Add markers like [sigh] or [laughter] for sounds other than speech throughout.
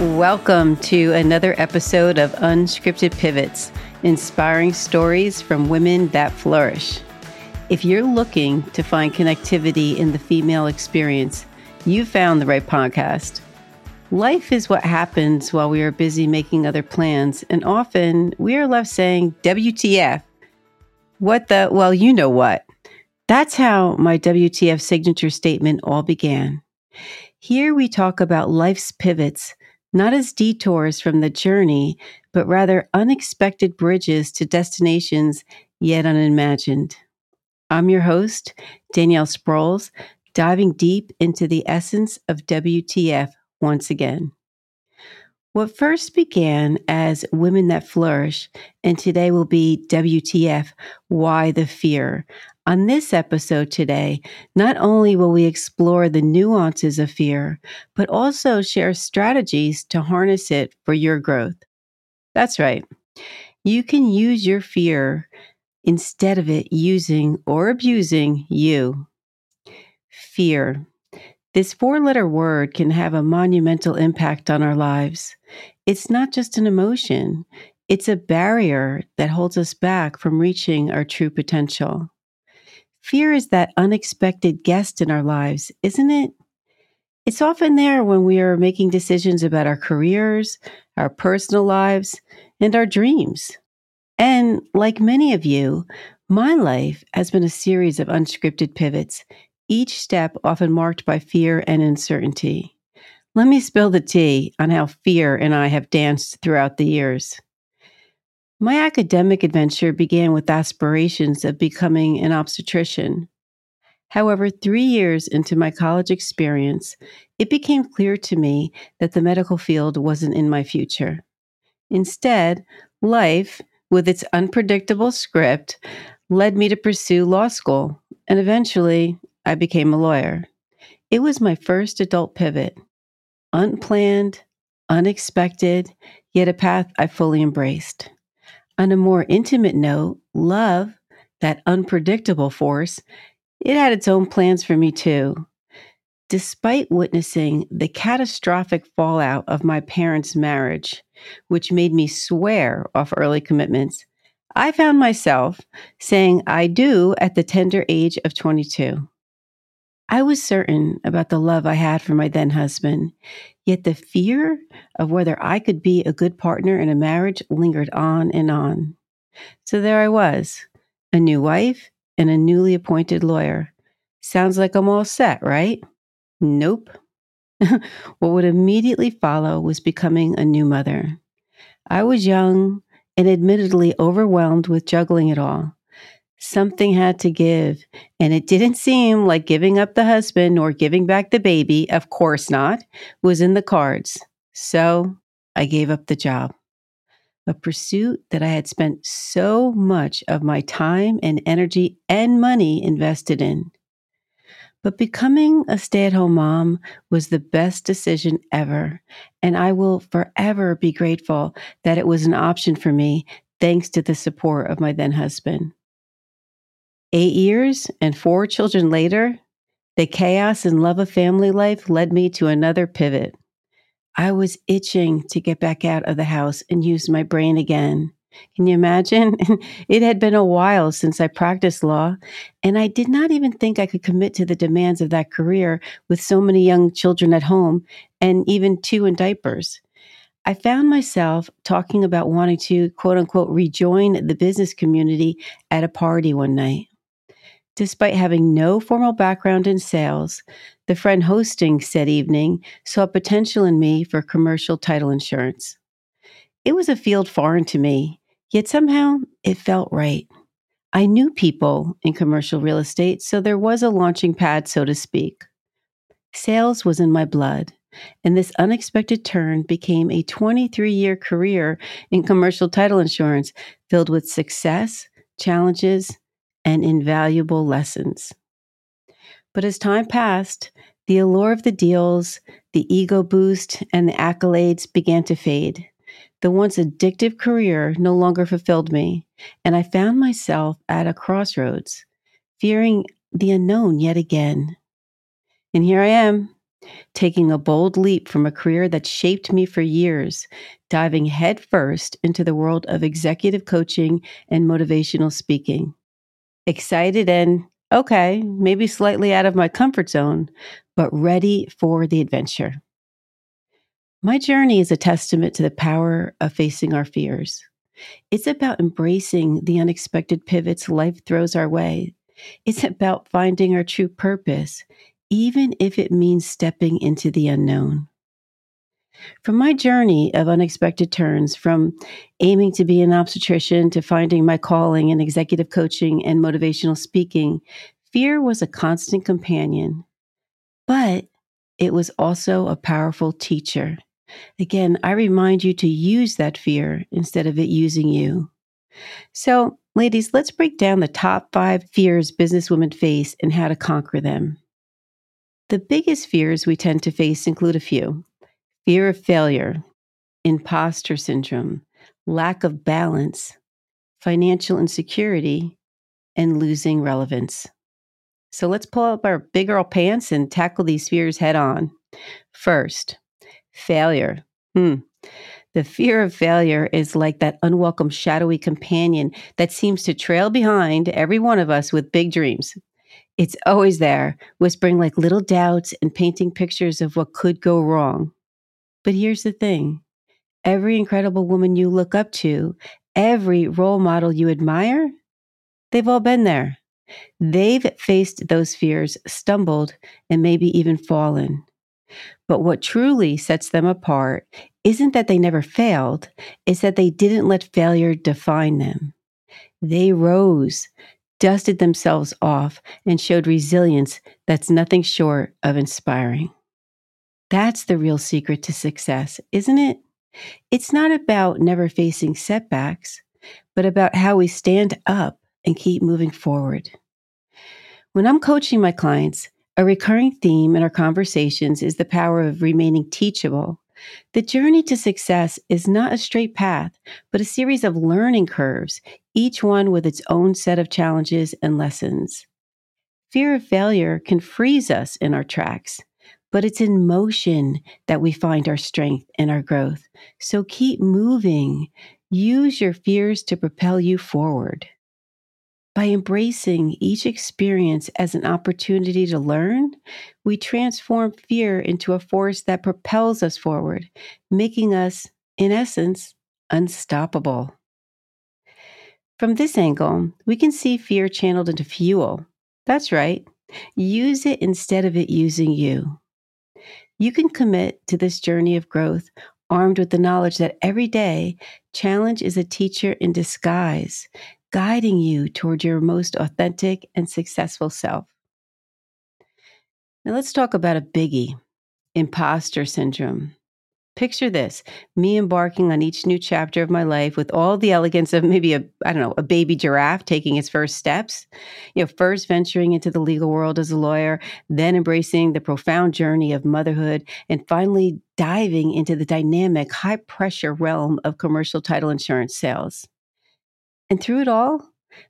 Welcome to another episode of Unscripted Pivots, inspiring stories from women that flourish. If you're looking to find connectivity in the female experience, you found the right podcast. Life is what happens while we are busy making other plans, and often we are left saying, WTF. What the, well, you know what. That's how my WTF signature statement all began. Here we talk about life's pivots, not as detours from the journey, but rather unexpected bridges to destinations yet unimagined. I'm your host, Danielle Sprouls, diving deep into the essence of WTF once again. What first began as Women That Flourish and today will be WTF Why the Fear. On this episode today, not only will we explore the nuances of fear, but also share strategies to harness it for your growth. That's right. You can use your fear instead of it using or abusing you. Fear. This four letter word can have a monumental impact on our lives. It's not just an emotion, it's a barrier that holds us back from reaching our true potential. Fear is that unexpected guest in our lives, isn't it? It's often there when we are making decisions about our careers, our personal lives, and our dreams. And like many of you, my life has been a series of unscripted pivots, each step often marked by fear and uncertainty. Let me spill the tea on how fear and I have danced throughout the years. My academic adventure began with aspirations of becoming an obstetrician. However, three years into my college experience, it became clear to me that the medical field wasn't in my future. Instead, life, with its unpredictable script, led me to pursue law school, and eventually I became a lawyer. It was my first adult pivot. Unplanned, unexpected, yet a path I fully embraced. On a more intimate note, love, that unpredictable force, it had its own plans for me too. Despite witnessing the catastrophic fallout of my parents' marriage, which made me swear off early commitments, I found myself saying I do at the tender age of 22. I was certain about the love I had for my then husband, yet the fear of whether I could be a good partner in a marriage lingered on and on. So there I was, a new wife and a newly appointed lawyer. Sounds like I'm all set, right? Nope. [laughs] what would immediately follow was becoming a new mother. I was young and admittedly overwhelmed with juggling it all. Something had to give, and it didn't seem like giving up the husband or giving back the baby, of course not, was in the cards. So I gave up the job. A pursuit that I had spent so much of my time and energy and money invested in. But becoming a stay at home mom was the best decision ever. And I will forever be grateful that it was an option for me, thanks to the support of my then husband. Eight years and four children later, the chaos and love of family life led me to another pivot. I was itching to get back out of the house and use my brain again. Can you imagine? [laughs] it had been a while since I practiced law, and I did not even think I could commit to the demands of that career with so many young children at home and even two in diapers. I found myself talking about wanting to, quote unquote, rejoin the business community at a party one night. Despite having no formal background in sales, the friend hosting said evening saw potential in me for commercial title insurance. It was a field foreign to me, yet somehow it felt right. I knew people in commercial real estate, so there was a launching pad, so to speak. Sales was in my blood, and this unexpected turn became a 23 year career in commercial title insurance filled with success, challenges, and invaluable lessons. But as time passed, the allure of the deals, the ego boost, and the accolades began to fade. The once addictive career no longer fulfilled me, and I found myself at a crossroads, fearing the unknown yet again. And here I am, taking a bold leap from a career that shaped me for years, diving headfirst into the world of executive coaching and motivational speaking. Excited and, okay, maybe slightly out of my comfort zone, but ready for the adventure. My journey is a testament to the power of facing our fears. It's about embracing the unexpected pivots life throws our way. It's about finding our true purpose, even if it means stepping into the unknown. From my journey of unexpected turns, from aiming to be an obstetrician to finding my calling in executive coaching and motivational speaking, fear was a constant companion. But it was also a powerful teacher. Again, I remind you to use that fear instead of it using you. So, ladies, let's break down the top five fears businesswomen face and how to conquer them. The biggest fears we tend to face include a few fear of failure, imposter syndrome, lack of balance, financial insecurity, and losing relevance. So let's pull up our big girl pants and tackle these fears head on. First, failure. Hmm. The fear of failure is like that unwelcome, shadowy companion that seems to trail behind every one of us with big dreams. It's always there, whispering like little doubts and painting pictures of what could go wrong. But here's the thing every incredible woman you look up to, every role model you admire, they've all been there. They've faced those fears, stumbled, and maybe even fallen. But what truly sets them apart isn't that they never failed, it's that they didn't let failure define them. They rose, dusted themselves off, and showed resilience that's nothing short of inspiring. That's the real secret to success, isn't it? It's not about never facing setbacks, but about how we stand up and keep moving forward. When I'm coaching my clients, a recurring theme in our conversations is the power of remaining teachable. The journey to success is not a straight path, but a series of learning curves, each one with its own set of challenges and lessons. Fear of failure can freeze us in our tracks, but it's in motion that we find our strength and our growth. So keep moving. Use your fears to propel you forward. By embracing each experience as an opportunity to learn, we transform fear into a force that propels us forward, making us, in essence, unstoppable. From this angle, we can see fear channeled into fuel. That's right. Use it instead of it using you. You can commit to this journey of growth armed with the knowledge that every day, challenge is a teacher in disguise, guiding you toward your most authentic and successful self. Now, let's talk about a biggie imposter syndrome. Picture this me embarking on each new chapter of my life with all the elegance of maybe a, I don't know, a baby giraffe taking its first steps. You know, first venturing into the legal world as a lawyer, then embracing the profound journey of motherhood, and finally diving into the dynamic, high pressure realm of commercial title insurance sales. And through it all,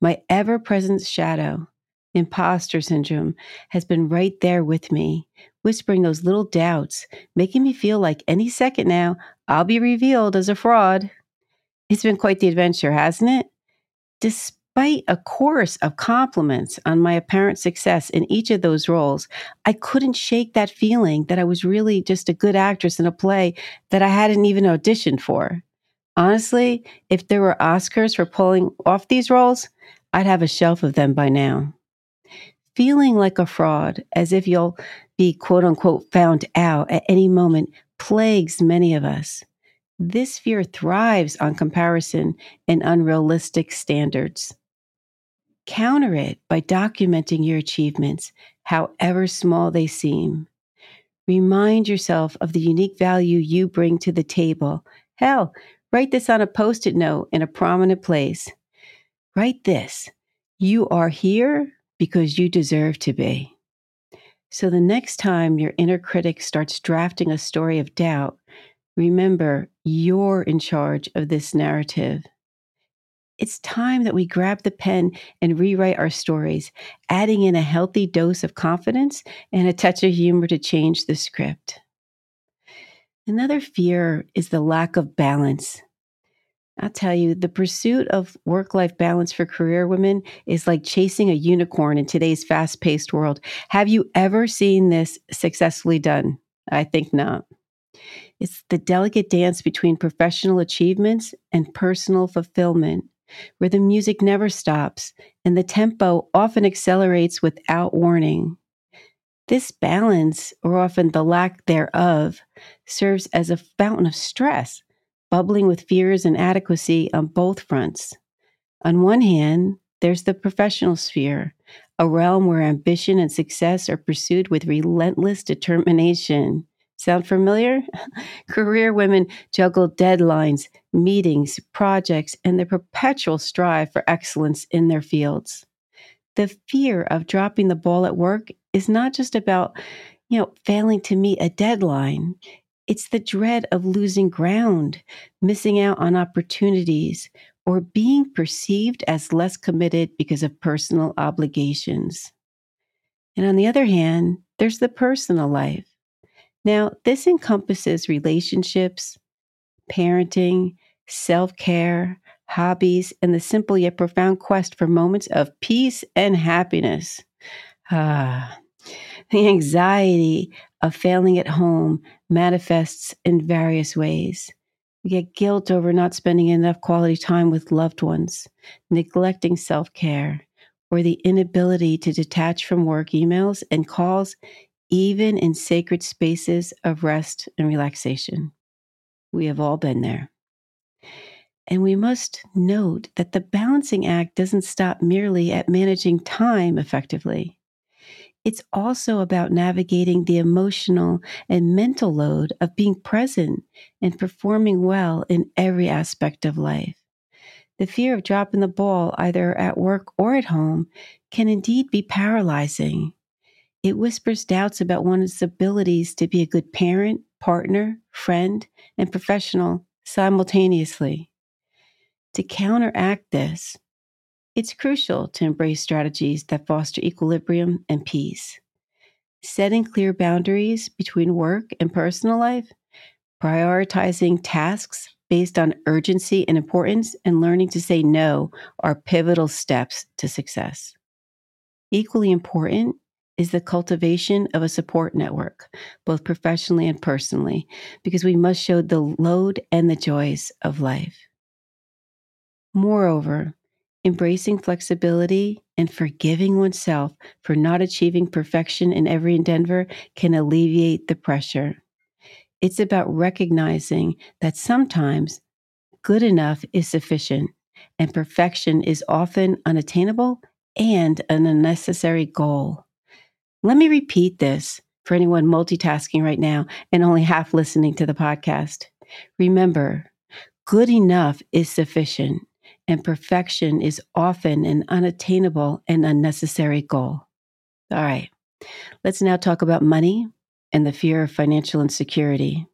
my ever present shadow, imposter syndrome, has been right there with me, whispering those little doubts, making me feel like any second now I'll be revealed as a fraud. It's been quite the adventure, hasn't it? Despite a chorus of compliments on my apparent success in each of those roles, I couldn't shake that feeling that I was really just a good actress in a play that I hadn't even auditioned for. Honestly, if there were Oscars for pulling off these roles, I'd have a shelf of them by now. Feeling like a fraud, as if you'll be quote unquote found out at any moment, plagues many of us. This fear thrives on comparison and unrealistic standards. Counter it by documenting your achievements, however small they seem. Remind yourself of the unique value you bring to the table. Hell, Write this on a post it note in a prominent place. Write this You are here because you deserve to be. So the next time your inner critic starts drafting a story of doubt, remember you're in charge of this narrative. It's time that we grab the pen and rewrite our stories, adding in a healthy dose of confidence and a touch of humor to change the script. Another fear is the lack of balance. I'll tell you, the pursuit of work life balance for career women is like chasing a unicorn in today's fast paced world. Have you ever seen this successfully done? I think not. It's the delicate dance between professional achievements and personal fulfillment where the music never stops and the tempo often accelerates without warning. This balance, or often the lack thereof, serves as a fountain of stress, bubbling with fears and inadequacy on both fronts. On one hand, there's the professional sphere, a realm where ambition and success are pursued with relentless determination. Sound familiar? [laughs] Career women juggle deadlines, meetings, projects, and the perpetual strive for excellence in their fields. The fear of dropping the ball at work is not just about, you know, failing to meet a deadline. It's the dread of losing ground, missing out on opportunities, or being perceived as less committed because of personal obligations. And on the other hand, there's the personal life now, this encompasses relationships, parenting, self care, hobbies, and the simple yet profound quest for moments of peace and happiness. Ah, the anxiety of failing at home manifests in various ways. We get guilt over not spending enough quality time with loved ones, neglecting self care, or the inability to detach from work emails and calls even in sacred spaces of rest and relaxation. We have all been there. And we must note that the balancing act doesn't stop merely at managing time effectively. It's also about navigating the emotional and mental load of being present and performing well in every aspect of life. The fear of dropping the ball, either at work or at home, can indeed be paralyzing. It whispers doubts about one's abilities to be a good parent, partner, friend, and professional simultaneously. To counteract this, it's crucial to embrace strategies that foster equilibrium and peace. Setting clear boundaries between work and personal life, prioritizing tasks based on urgency and importance, and learning to say no are pivotal steps to success. Equally important is the cultivation of a support network, both professionally and personally, because we must show the load and the joys of life. Moreover, embracing flexibility and forgiving oneself for not achieving perfection in every endeavor can alleviate the pressure. It's about recognizing that sometimes good enough is sufficient and perfection is often unattainable and an unnecessary goal. Let me repeat this for anyone multitasking right now and only half listening to the podcast. Remember, good enough is sufficient, and perfection is often an unattainable and unnecessary goal. All right, let's now talk about money and the fear of financial insecurity.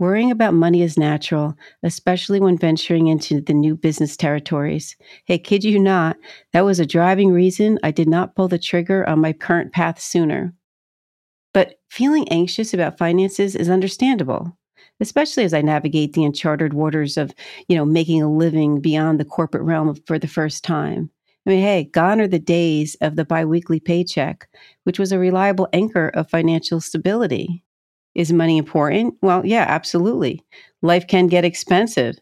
Worrying about money is natural, especially when venturing into the new business territories. Hey, kid you not, that was a driving reason I did not pull the trigger on my current path sooner. But feeling anxious about finances is understandable, especially as I navigate the uncharted waters of, you know, making a living beyond the corporate realm for the first time. I mean, hey, gone are the days of the biweekly paycheck, which was a reliable anchor of financial stability. Is money important? Well, yeah, absolutely. Life can get expensive.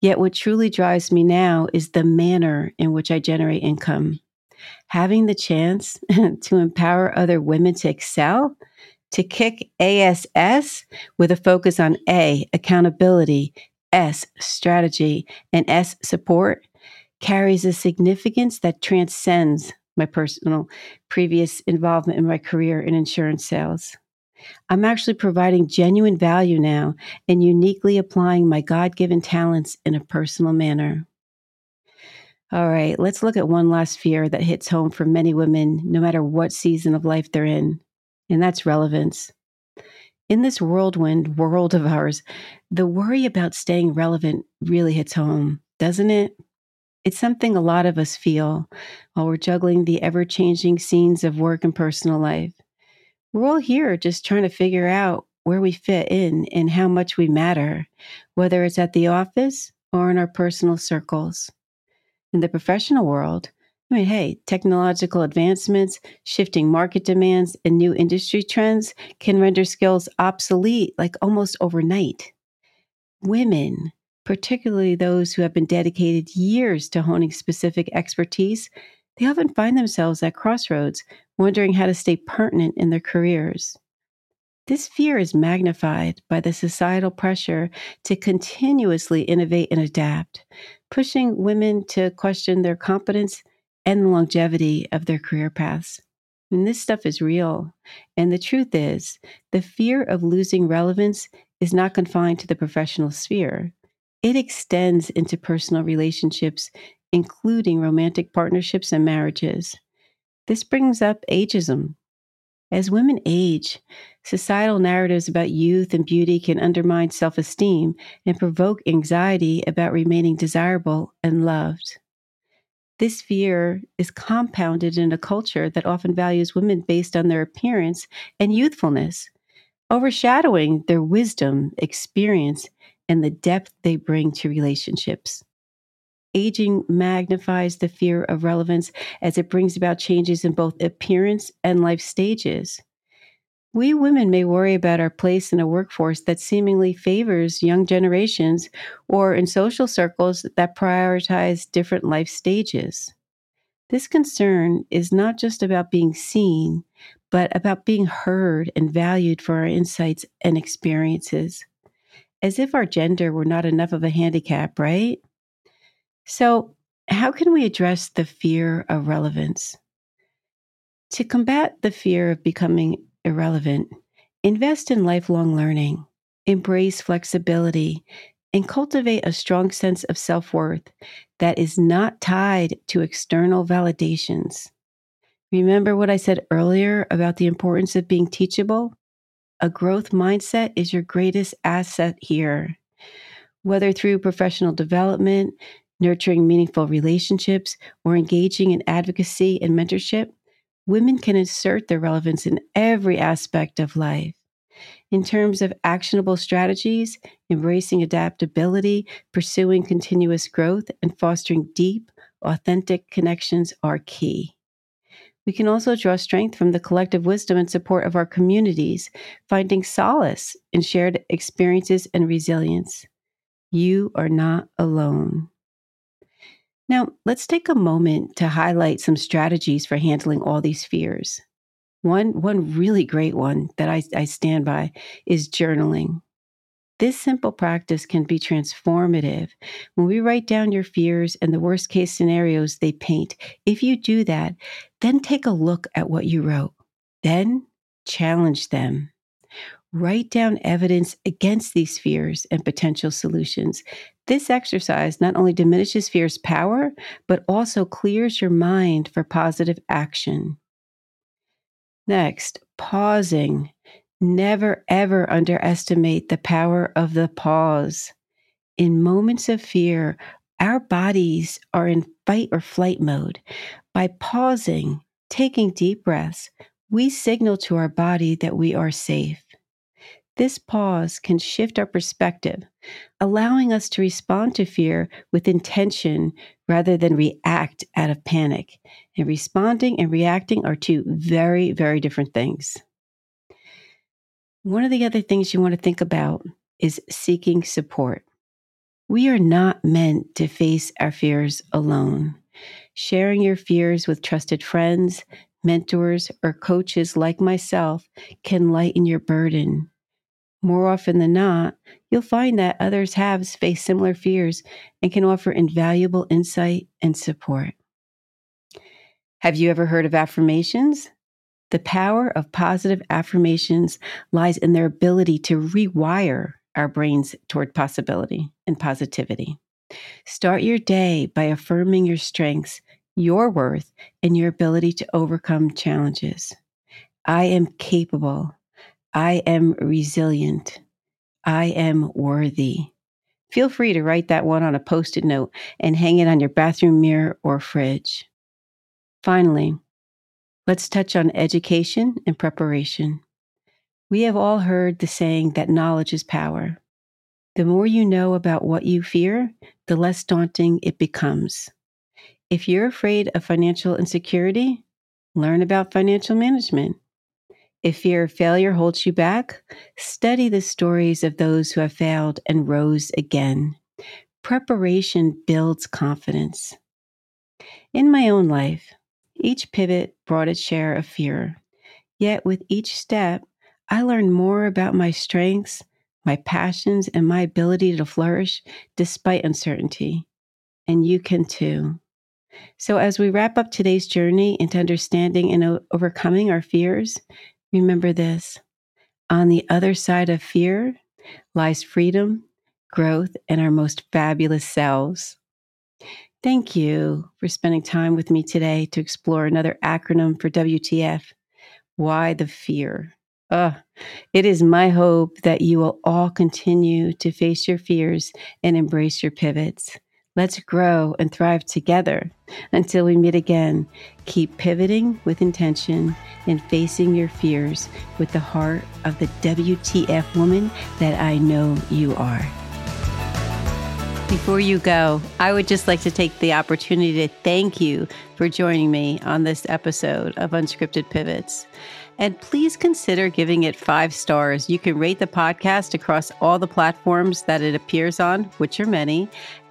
Yet, what truly drives me now is the manner in which I generate income. Having the chance [laughs] to empower other women to excel, to kick ASS with a focus on A, accountability, S, strategy, and S, support, carries a significance that transcends my personal previous involvement in my career in insurance sales. I'm actually providing genuine value now and uniquely applying my God given talents in a personal manner. All right, let's look at one last fear that hits home for many women, no matter what season of life they're in, and that's relevance. In this whirlwind world of ours, the worry about staying relevant really hits home, doesn't it? It's something a lot of us feel while we're juggling the ever changing scenes of work and personal life. We're all here just trying to figure out where we fit in and how much we matter, whether it's at the office or in our personal circles. In the professional world, I mean, hey, technological advancements, shifting market demands, and new industry trends can render skills obsolete like almost overnight. Women, particularly those who have been dedicated years to honing specific expertise, they often find themselves at crossroads, wondering how to stay pertinent in their careers. This fear is magnified by the societal pressure to continuously innovate and adapt, pushing women to question their competence and the longevity of their career paths. And this stuff is real. And the truth is, the fear of losing relevance is not confined to the professional sphere. It extends into personal relationships, including romantic partnerships and marriages. This brings up ageism. As women age, societal narratives about youth and beauty can undermine self esteem and provoke anxiety about remaining desirable and loved. This fear is compounded in a culture that often values women based on their appearance and youthfulness, overshadowing their wisdom, experience, and the depth they bring to relationships. Aging magnifies the fear of relevance as it brings about changes in both appearance and life stages. We women may worry about our place in a workforce that seemingly favors young generations or in social circles that prioritize different life stages. This concern is not just about being seen, but about being heard and valued for our insights and experiences. As if our gender were not enough of a handicap, right? So, how can we address the fear of relevance? To combat the fear of becoming irrelevant. Invest in lifelong learning, embrace flexibility, and cultivate a strong sense of self worth that is not tied to external validations. Remember what I said earlier about the importance of being teachable? A growth mindset is your greatest asset here. Whether through professional development, nurturing meaningful relationships, or engaging in advocacy and mentorship, women can assert their relevance in every aspect of life. In terms of actionable strategies, embracing adaptability, pursuing continuous growth, and fostering deep, authentic connections are key. We can also draw strength from the collective wisdom and support of our communities, finding solace in shared experiences and resilience. You are not alone. Now, let's take a moment to highlight some strategies for handling all these fears. One, one really great one that I, I stand by is journaling. This simple practice can be transformative. When we write down your fears and the worst case scenarios they paint, if you do that, then take a look at what you wrote. Then challenge them. Write down evidence against these fears and potential solutions. This exercise not only diminishes fear's power, but also clears your mind for positive action. Next, pausing. Never ever underestimate the power of the pause. In moments of fear, our bodies are in fight or flight mode. By pausing, taking deep breaths, we signal to our body that we are safe. This pause can shift our perspective, allowing us to respond to fear with intention rather than react out of panic. And responding and reacting are two very, very different things. One of the other things you want to think about is seeking support. We are not meant to face our fears alone. Sharing your fears with trusted friends, mentors, or coaches like myself can lighten your burden more often than not, you'll find that others have faced similar fears and can offer invaluable insight and support. Have you ever heard of affirmations? The power of positive affirmations lies in their ability to rewire our brains toward possibility and positivity. Start your day by affirming your strengths, your worth, and your ability to overcome challenges. I am capable. I am resilient. I am worthy. Feel free to write that one on a post it note and hang it on your bathroom mirror or fridge. Finally, let's touch on education and preparation. We have all heard the saying that knowledge is power. The more you know about what you fear, the less daunting it becomes. If you're afraid of financial insecurity, learn about financial management. If fear of failure holds you back, study the stories of those who have failed and rose again. Preparation builds confidence. In my own life, each pivot brought its share of fear. Yet with each step, I learned more about my strengths, my passions, and my ability to flourish despite uncertainty. And you can too. So, as we wrap up today's journey into understanding and overcoming our fears, remember this on the other side of fear lies freedom, growth, and our most fabulous selves. Thank you for spending time with me today to explore another acronym for WTF. Why the fear? Uh, it is my hope that you will all continue to face your fears and embrace your pivots. Let's grow and thrive together. Until we meet again, keep pivoting with intention and facing your fears with the heart of the WTF woman that I know you are. Before you go, I would just like to take the opportunity to thank you for joining me on this episode of Unscripted Pivots. And please consider giving it five stars. You can rate the podcast across all the platforms that it appears on, which are many,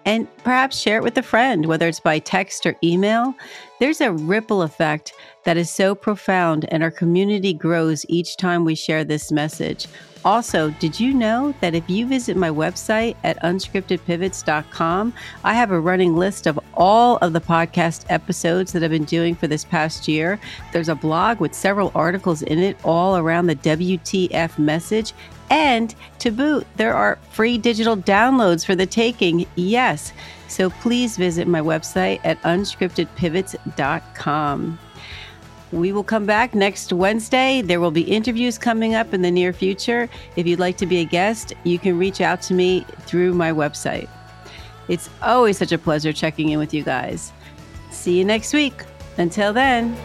and perhaps share it with a friend, whether it's by text or email. There's a ripple effect that is so profound, and our community grows each time we share this message. Also, did you know that if you visit my website at unscriptedpivots.com, I have a running list of all of the podcast episodes that I've been doing for this past year? There's a blog with several articles in it all around the WTF message. And to boot, there are free digital downloads for the taking. Yes. So please visit my website at unscriptedpivots.com. We will come back next Wednesday. There will be interviews coming up in the near future. If you'd like to be a guest, you can reach out to me through my website. It's always such a pleasure checking in with you guys. See you next week. Until then.